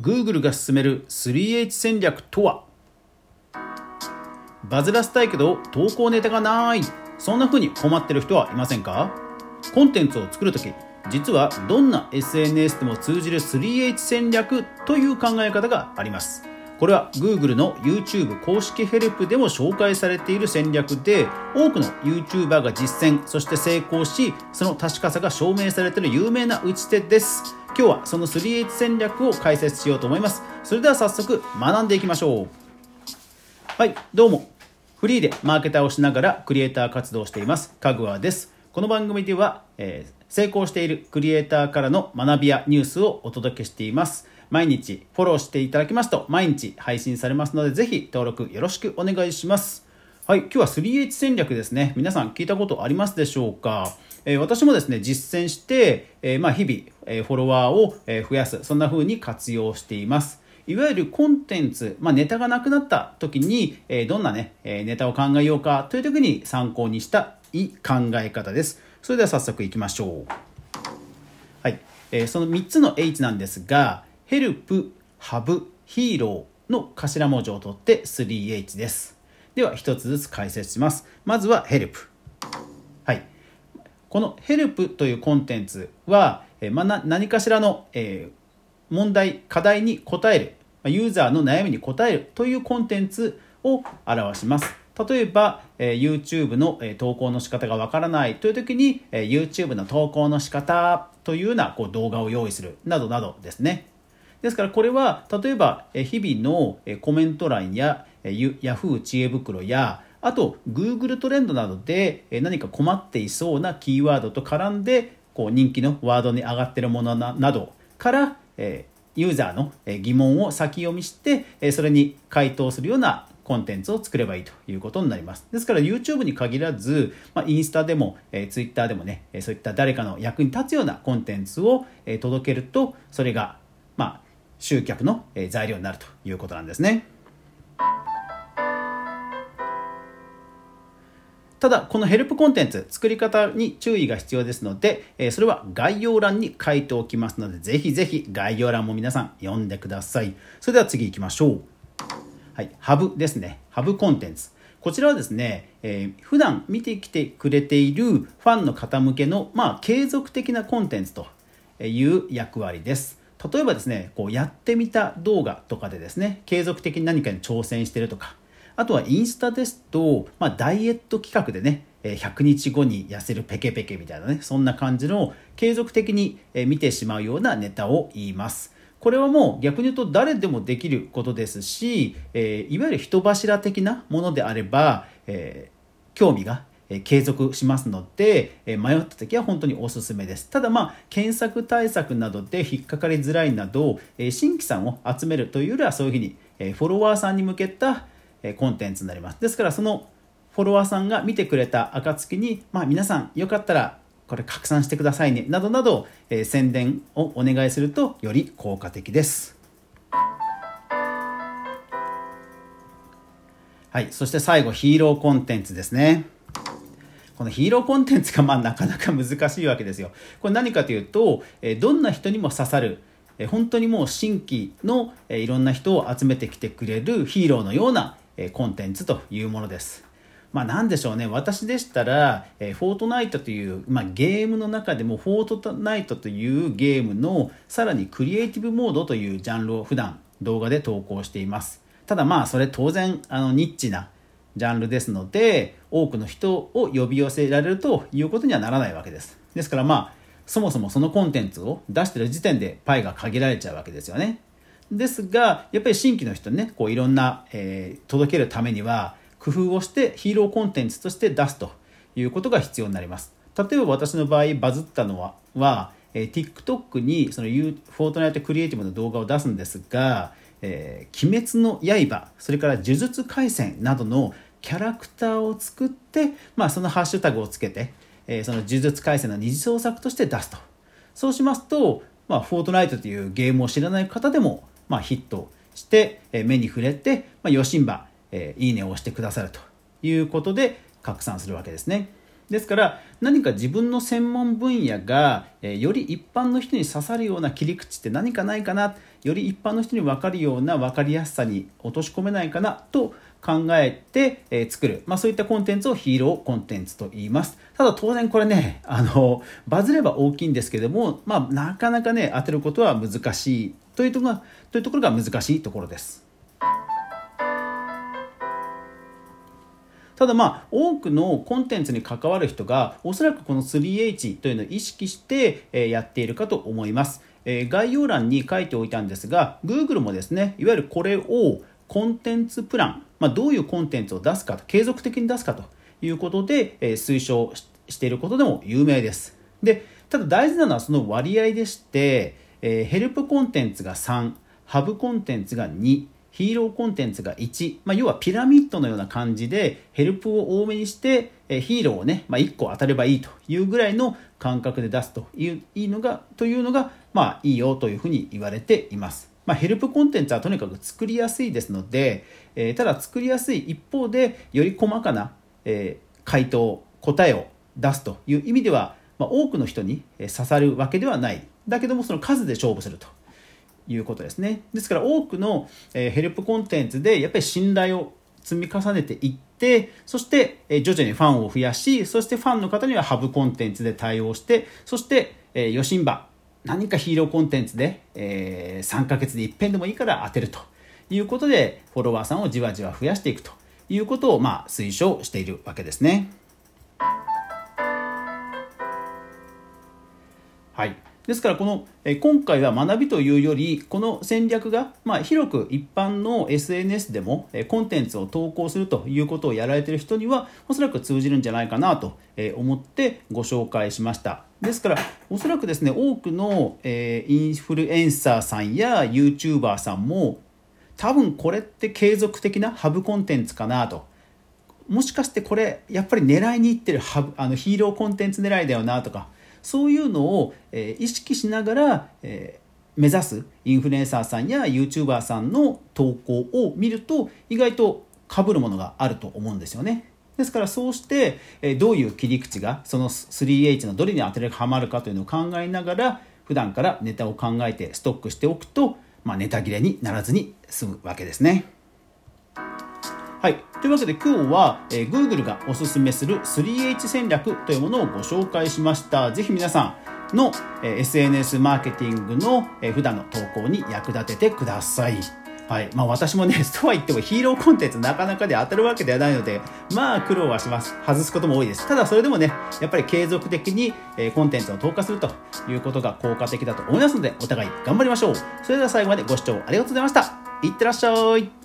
Google が進める 3H 戦略とは？バズらせたいけど投稿ネタがない。そんな風に困ってる人はいませんか？コンテンツを作るとき実はどんな SNS でも通じる 3H 戦略という考え方があります。これは Google の YouTube 公式ヘルプでも紹介されている戦略で多くの YouTuber が実践そして成功しその確かさが証明されている有名な打ち手です。今日はその 3H 戦略を解説しようと思います。それでは早速学んでいきましょう。はいどうも。フリーでマーケターをしながらクリエイター活動しています。かぐわです。この番組では、えー、成功しているクリエイターからの学びやニュースをお届けしています。毎日フォローしていただきますと毎日配信されますのでぜひ登録よろしくお願いします。はい今日は 3H 戦略ですね皆さん聞いたことありますでしょうか？え私もですね実践して、えまあ、日々、えフォロワーを、増やすそんな風に活用していますいわゆるコンテンツ、まあ、ネタがなくなった時に、えどんなね、えネタを考えようか？という時に参考にしたい考え方です。それでは早速いきましょう。はい。えその3つの H なんですが、ヘルプ、ハブ、ヒーローの頭文字を取って 3H です。では1つずつ解説します。まずはヘルプ。はい。このヘルプというコンテンツは、えまあ、何かしらの、えー問題、課題に答える、ユーザーの悩みに答えるというコンテンツを表します。例えば、YouTube の、投稿の仕方がわからないという時に、YouTube の投稿の仕方というようなこう動画を用意するなどなどですね。ですからこれは例えば日々のコメント欄や Yahoo 知恵袋やあと Google トレンドなどで何か困っていそうなキーワードと絡んでこう人気のワードに上がっているものなどからえユーザーの疑問を先読みして、えそれに回答するようなコンテンツを作ればいいということになります。ですから YouTube に限らず、まあ、インスタでも、えー、Twitter でもね、えそういった誰かの役に立つようなコンテンツを、えー、届けると、それが、まあ、集客の、えー、材料になるということなんですね。ただ、このヘルプコンテンツ、作り方に注意が必要ですので、えそれは概要欄に書いておきますので、ぜひぜひ概要欄も皆さん読んでください。それでは次行きましょう。はい、ハブですね。ハブコンテンツ。こちらはですね、えー、普段見てきてくれているファンの方向けの、まあ、継続的なコンテンツという役割です。例えばですね、こうやってみた動画とかでですね、継続的に何かに挑戦してるとか、あとはインスタですと、まあ、ダイエット企画でね、100日後に痩せるペケペケみたいなね、そんな感じの継続的に見てしまうようなネタを言います。これはもう逆に言うと誰でもできることですし、えいわゆる人柱的なものであれば、えー、興味が継続しますので、迷った時は本当におすすめです。ただまあ、検索対策などで引っかかりづらいなど、新規さんを集めるというよりはそういうふうに、フォロワーさんに向けたコンテンツになります。ですからそのフォロワーさんが見てくれた暁に、まあ、皆さんよかったらこれ拡散してくださいねなどなど、えー、宣伝をお願いするとより効果的です。はい、そして最後ヒーローコンテンツですね。このヒーローコンテンツがまあなかなか難しいわけですよ。これ何かというと、えどんな人にも刺さる、え本当にもう新規の、えいろんな人を集めてきてくれるヒーローのようなえコンテンツというものです。まあ何でしょうね。私でしたら、えフォートナイトという、まあ、ゲームの中でもフォートナイトというゲームのさらにクリエイティブモードというジャンルを普段動画で投稿しています。ただまあそれ当然あのニッチなジャンルですので多くの人を呼び寄せられるということにはならないわけです。ですからまあそもそもそのコンテンツを出してる時点でパイが限られちゃうわけですよね。ですが、やっぱり新規の人にね、こういろんな、えー、届けるためには、工夫をしてヒーローコンテンツとして出すということが必要になります。例えば私の場合、バズったのは、はえー、TikTok にそのフォートナイトクリエイティブの動画を出すんですが、えー、鬼滅の刃、それから呪術廻戦などのキャラクターを作って、まあ、そのハッシュタグをつけて、えー、その呪術廻戦の二次創作として出すと。そうしますと、まあ、フォートナイトというゲームを知らない方でもまあ、ヒットして、え目に触れて、まあ、よしんば、えいいねを押してくださるということで拡散するわけですね。ですから何か自分の専門分野が、えより一般の人に刺さるような切り口って何かないかなより一般の人に分かるような分かりやすさに落とし込めないかなと考えて、え作る、まあ、そういったコンテンツをヒーローコンテンツと言いますただ当然これねあのバズれば大きいんですけども、まあ、なかなかね当てることは難しいというところがというところが難しいところですただまあ多くのコンテンツに関わる人がおそらくこの 3H というのを意識してやっているかと思います概要欄に書いておいたんですが Google もですねいわゆるこれをコンテンツプラン、まあ、どういうコンテンツを出すかと継続的に出すかということで、え推奨していることでも有名です。で、ただ大事なのはその割合でして、えヘルプコンテンツが3、ハブコンテンツが2、ヒーローコンテンツが1、まあ、要はピラミッドのような感じでヘルプを多めにして、えヒーローをね、まあ、1個当たればいいというぐらいの感覚で出すといういいのがというのが、まあ、いいよというふうに言われています。まあ、ヘルプコンテンツはとにかく作りやすいですので、えー、ただ作りやすい一方でより細かな、えー、回答答えを出すという意味では、まあ、多くの人に刺さるわけではない。だけどもその数で勝負すると。いうことですね。ですから多くの、え、ヘルプコンテンツでやっぱり信頼を積み重ねていってそして、え、徐々にファンを増やしそしてファンの方にはハブコンテンツで対応してそして、えー、ヨシンバ何かヒーローコンテンツで、えー、3ヶ月で一遍でもいいから当てると。いうことで、フォロワーさんをじわじわ増やしていくということを、まあ、推奨しているわけですね。はい。ですからこのえ今回は学びというよりこの戦略が、ま、広く一般の SNS でもえコンテンツを投稿するということをやられている人にはおそらく通じるんじゃないかなと思ってご紹介しましたですからおそらくですね多くの、えインフルエンサーさんや YouTuber さんも多分これって継続的なハブコンテンツかなともしかしてこれやっぱり狙いにいってるハブあのヒーローコンテンツ狙いだよなとかそういうのを、え意識しながら、え目指すインフルエンサーさんや YouTuber さんの投稿を見ると意外と被るものがあると思うんですよね。ですからそうして、えどういう切り口がその 3H のどれに当てはまるかというのを考えながら普段からネタを考えてストックしておくと、まあ、ネタ切れにならずに済むわけですね。はい。というわけで今日は、えー、Google がおすすめする 3H 戦略というものをご紹介しました。ぜひ皆さんの、えー、SNS マーケティングの、えー、普段の投稿に役立ててください。はいまあ、私もね、とは言ってもヒーローコンテンツなかなかで当たるわけではないので、まあ苦労はします。外すことも多いです。ただそれでもね、やっぱり継続的に、えコンテンツを投下するということが効果的だと思いますので、お互い頑張りましょう。それでは最後までご視聴ありがとうございました。いってらっしゃい。